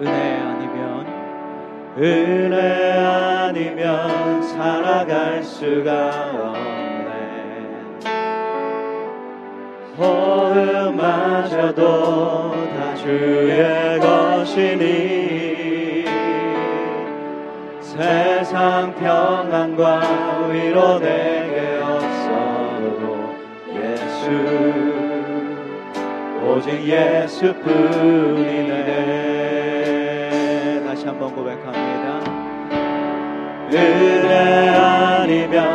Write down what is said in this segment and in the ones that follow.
은혜 아니면 은혜 아니면 살아갈 수가 없네. 호흡마저도 다 주의 것이니 세상 평안과 위로 내게 없어도 예수 오직 예수뿐이네 한번 고백합니다. 은혜 아니면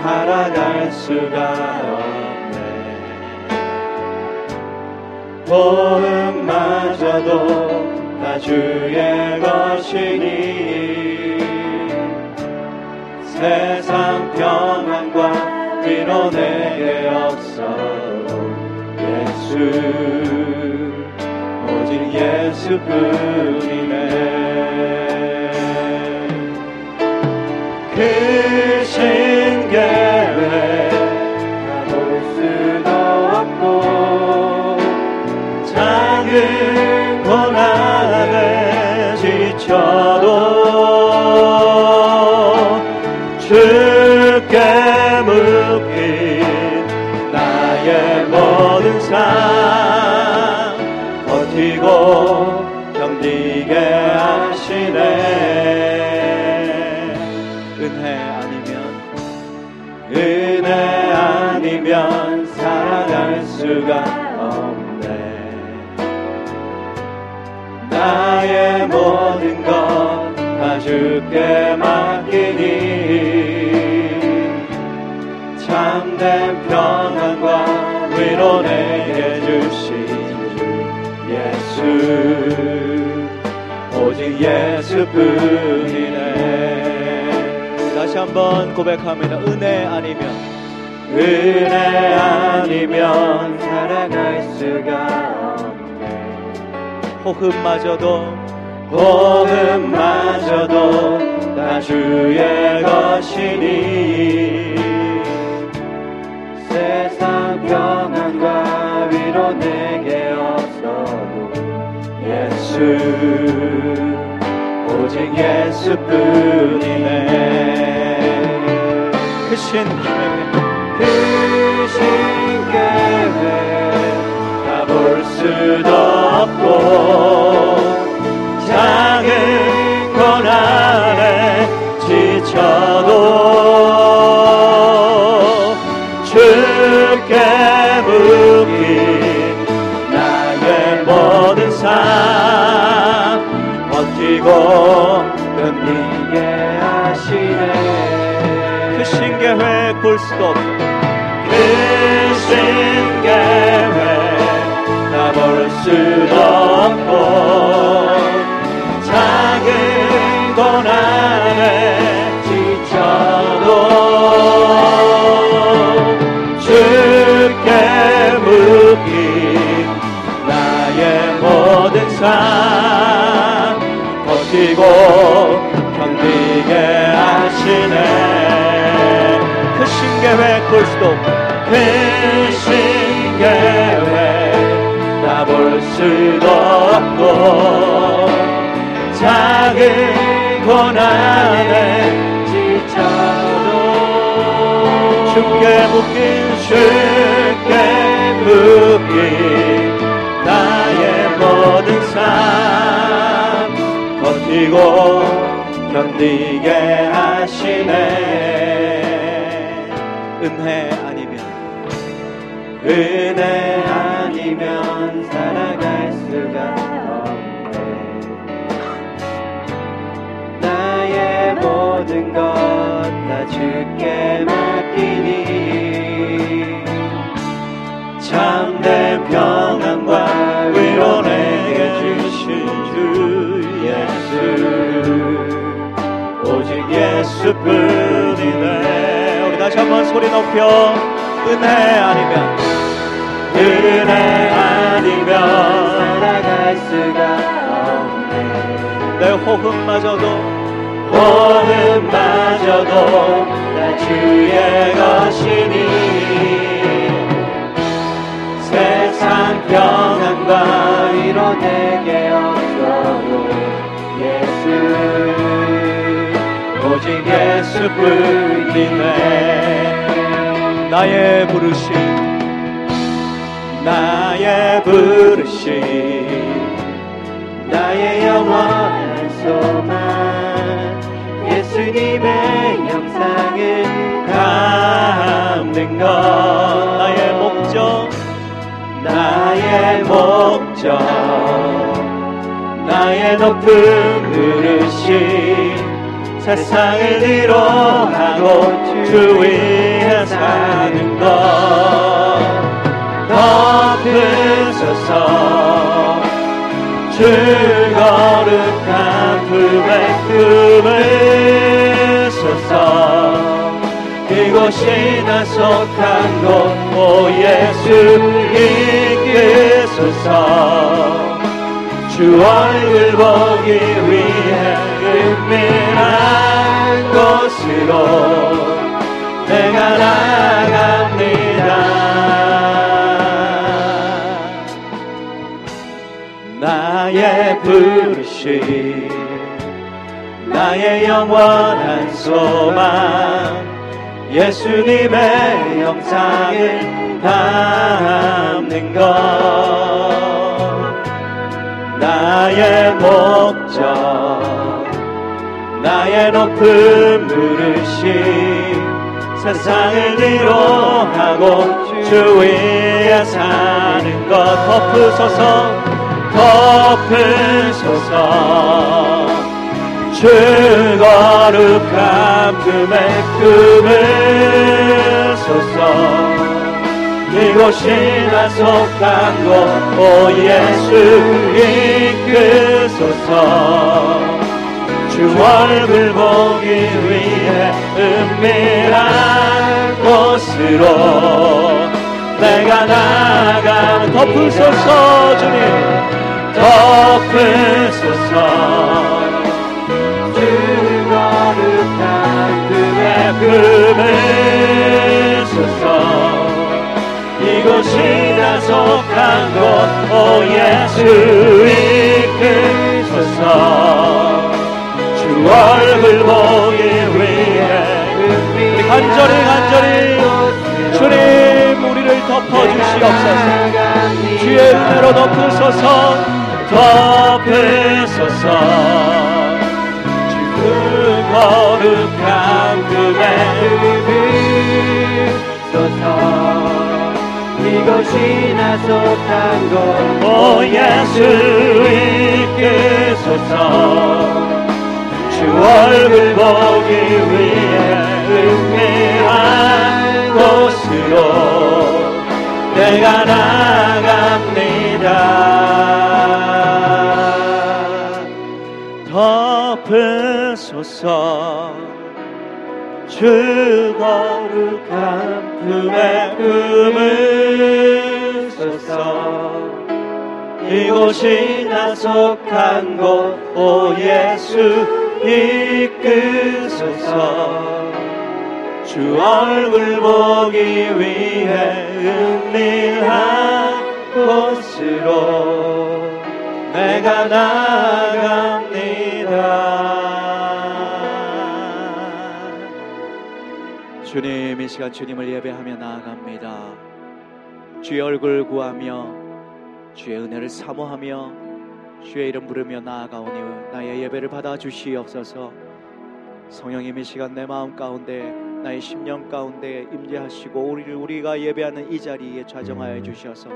살아갈 수가 없네 호흡마저도 다 주의 것이니 세상 평안과 위로 내게 없어도 예수 예수뿐이네 그 신계획 다볼 수도 없고 작은 고난에 지쳐도 주 예수뿐이네. 다시 한번 고백합니다. 은혜 아니면. 은혜 아니면 살아갈 수가 없네. 호흡마저도 호흡마저도 다 주의 것이니. 세상 평안과 위로 내게 없어도 예수 오직 예수뿐이네. 크신 계획 크신 계획 다 볼 수도 없고 작은 없고 작은 고난에 지쳐도 주께 묶인 나의 모든 삶 버티고 견디게 하시네. 크신 계획 볼 수도 없고. 크신 계획 다볼 수도 없고 작은 고난에 지쳐도 주께 묶인 주께 묶인 나의 모든 삶 버티고 견디게 하시네. 은혜 아니면 은혜 아니면 살아갈 수가 없네 나의 모든 것 다 주께 맡기니. 참된 평안과 위로 내게 주신 주 예수. 오직 예수뿐이네. 우리 다시 한번 소리 높여. 은혜 아니면 그대 아니면 살아갈 수가 없네. 내 호흡마저도 호흡마저도 나 주의 것이니. 세상 평안과 위로 내게 얻어요 예수 오직 예수뿐이네 나의 부르심. 나의 부르심 나의 영원한 소망. 예수님의 영상을 담는 것. 나의 목적 나의 목적. 나의 높은 부르심 세상을 위로하고 주 위에 사는 것 덮으소서 주 거룩한 품에 품으소서 이곳이 나 속한 곳오 예수 이끄소서 주 얼굴 보기 위해 은밀한 곳으로 내가 나갑니다 부르심 나의 영원한 소망 예수님의 영상을 담는 것. 나의 목적 나의 높은 부르심 세상을 위로하고 주 위에 사는 것. 덮으소서 덮으소서. 주 거룩한 품에 품으소서. 이곳이 나 속한 곳오 예수 이끄소서. 주 얼굴 보기 위해 은밀한 곳으로 내가 나가면 덮으소서 주님 덮으소서. 주 거룩한 그의 품으소서. 이곳이 나 속한 곳오 예수 이끄소서. 주 얼굴 보기 위해 간절히 간절히 주님 우리를 덮어주시옵소서. 주의 은혜로 덮으소서 덮으소서 주 거룩한 금에 흡소서. 이곳이 나 속한 곳오 예수 이끄소서. 주 얼굴 보기 위해 은밀한 곳으로 내가 나갑니다 덮으소서. 주 거룩한 품에 품으소서. 이곳이 나 속한 곳 오 예수 이끄소서. 주 얼굴 보기 위해 은밀한 곳으로 내가 나갑 주님 이 시간 주님을 예배하며 나아갑니다. 주의 얼굴 구하며 주의 은혜를 사모하며 주의 이름 부르며 나아가오니 나의 예배를 받아 주시옵소서. 성령님 이 시간 내 마음 가운데 나의 심령 가운데 임재하시고 우리를 우리가 예배하는 이 자리에 좌정하여 주셔서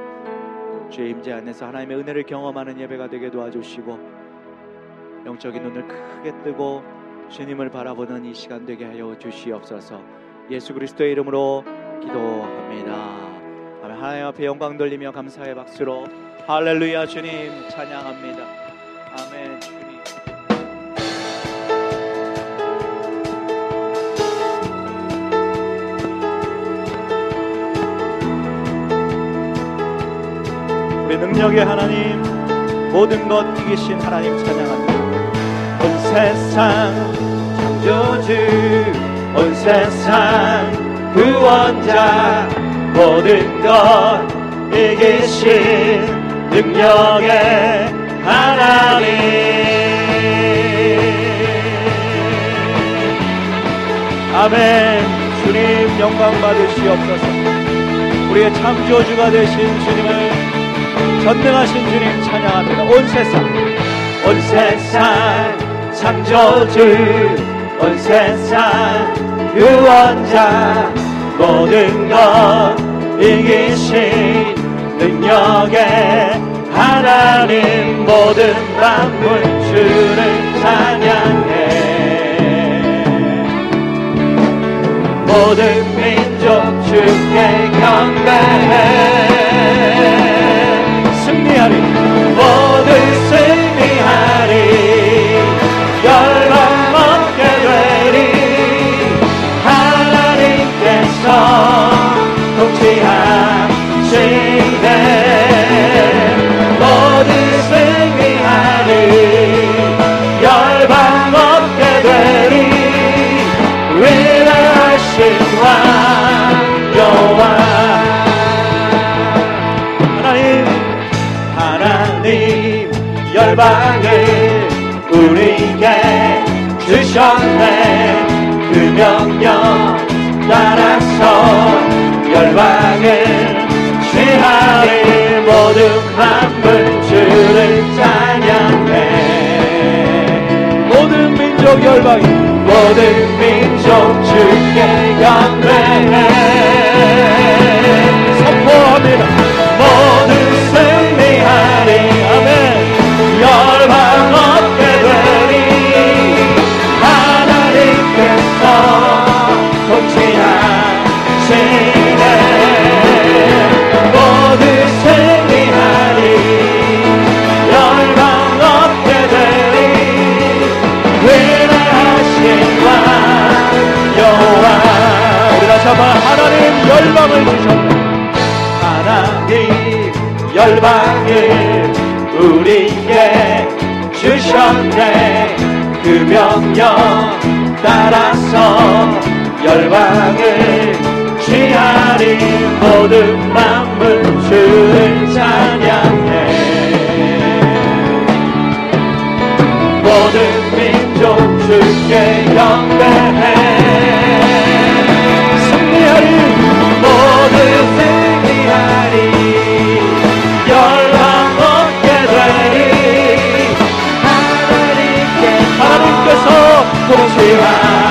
주의 임재 안에서 하나님의 은혜를 경험하는 예배가 되게 도와주시고 영적인 눈을 크게 뜨고 주님을 바라보는 이 시간 되게 하여 주시옵소서 예수 그리스도의 이름으로 기도합니다. 하나님 앞에 영광 돌리며 감사의 박수로 할렐루야 주님 찬양합니다. 아멘. 우리 능력의 하나님 모든 것 이기신 하나님 찬양합니다. 온 세상 창조주 온 세상 그 구원자 모든 것 이기신 능력의 하나님. 아멘. 주님 영광 받으시옵소서. 우리의 창조주가 되신 주님을 전능하신 주님 찬양합니다. 온 세상 온 세상 창조주 온 세상 유원자 모든 것 이기신 능력의 하나님 모든 만물 주를 찬양해. 모든 민족 주께 경배해. 열방을 우리에게 주셨네. 그 명령 따라서 열방을 취하리. 모든 만물 주를 찬양해. 모든 민족 열방이 모든 민족 주께 감사해 세우셨네 하나님 열방을 우리에게 주셨네. 그 명령 따라서 열방을 취하리. 모든 만물 주를 찬양해. 모든 민족 주께 영배해. congelar.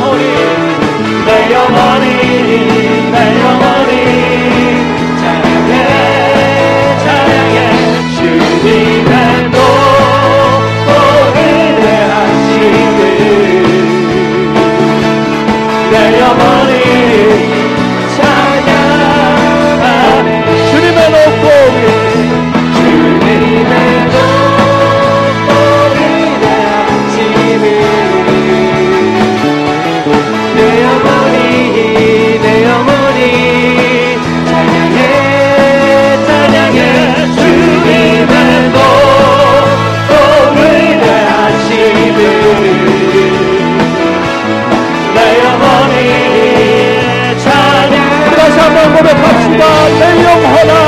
holy hold on.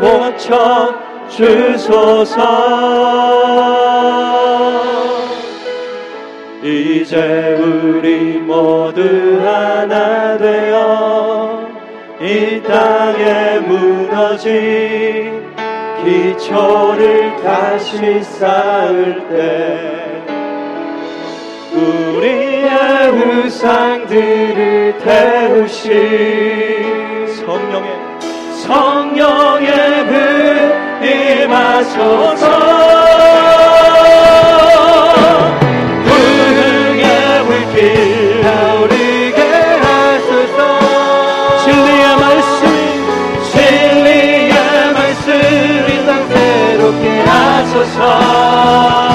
고쳐 주소서. 이제 우리 모두 하나 되어 이 땅에 무너진 기초를 다시 쌓을 때 우리의 우상들을 태우시 성령의 성령의 불 임하소서. 부흥의 불길 타오르게 하소서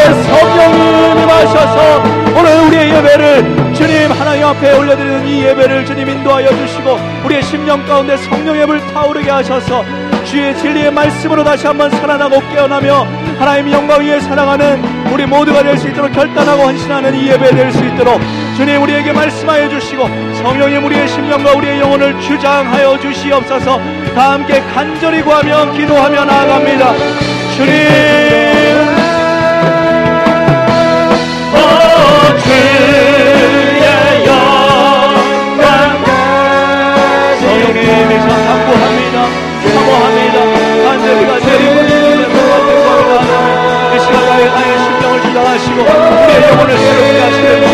하소서 하셔서 오늘 우리의 예배를 주님 하나님 앞에 올려드리는 이 예배를 주님 인도하여 주시고 우리의 심령 가운데 성령의 불 타오르게 하셔서 주의 진리의 말씀으로 다시 한번 살아나고 깨어나며 하나님 영광 위에 살아가는 우리 모두가 될 수 있도록 결단하고 헌신하는 이 예배 될 수 있도록 주님 우리에게 말씀하여 주시고 성령님 우리의 심령과 우리의 영혼을 주장하여 주시옵소서. 다 함께 간절히 구하며 기도하며 나아갑니다. 주님 주장하시고 우리의 영혼을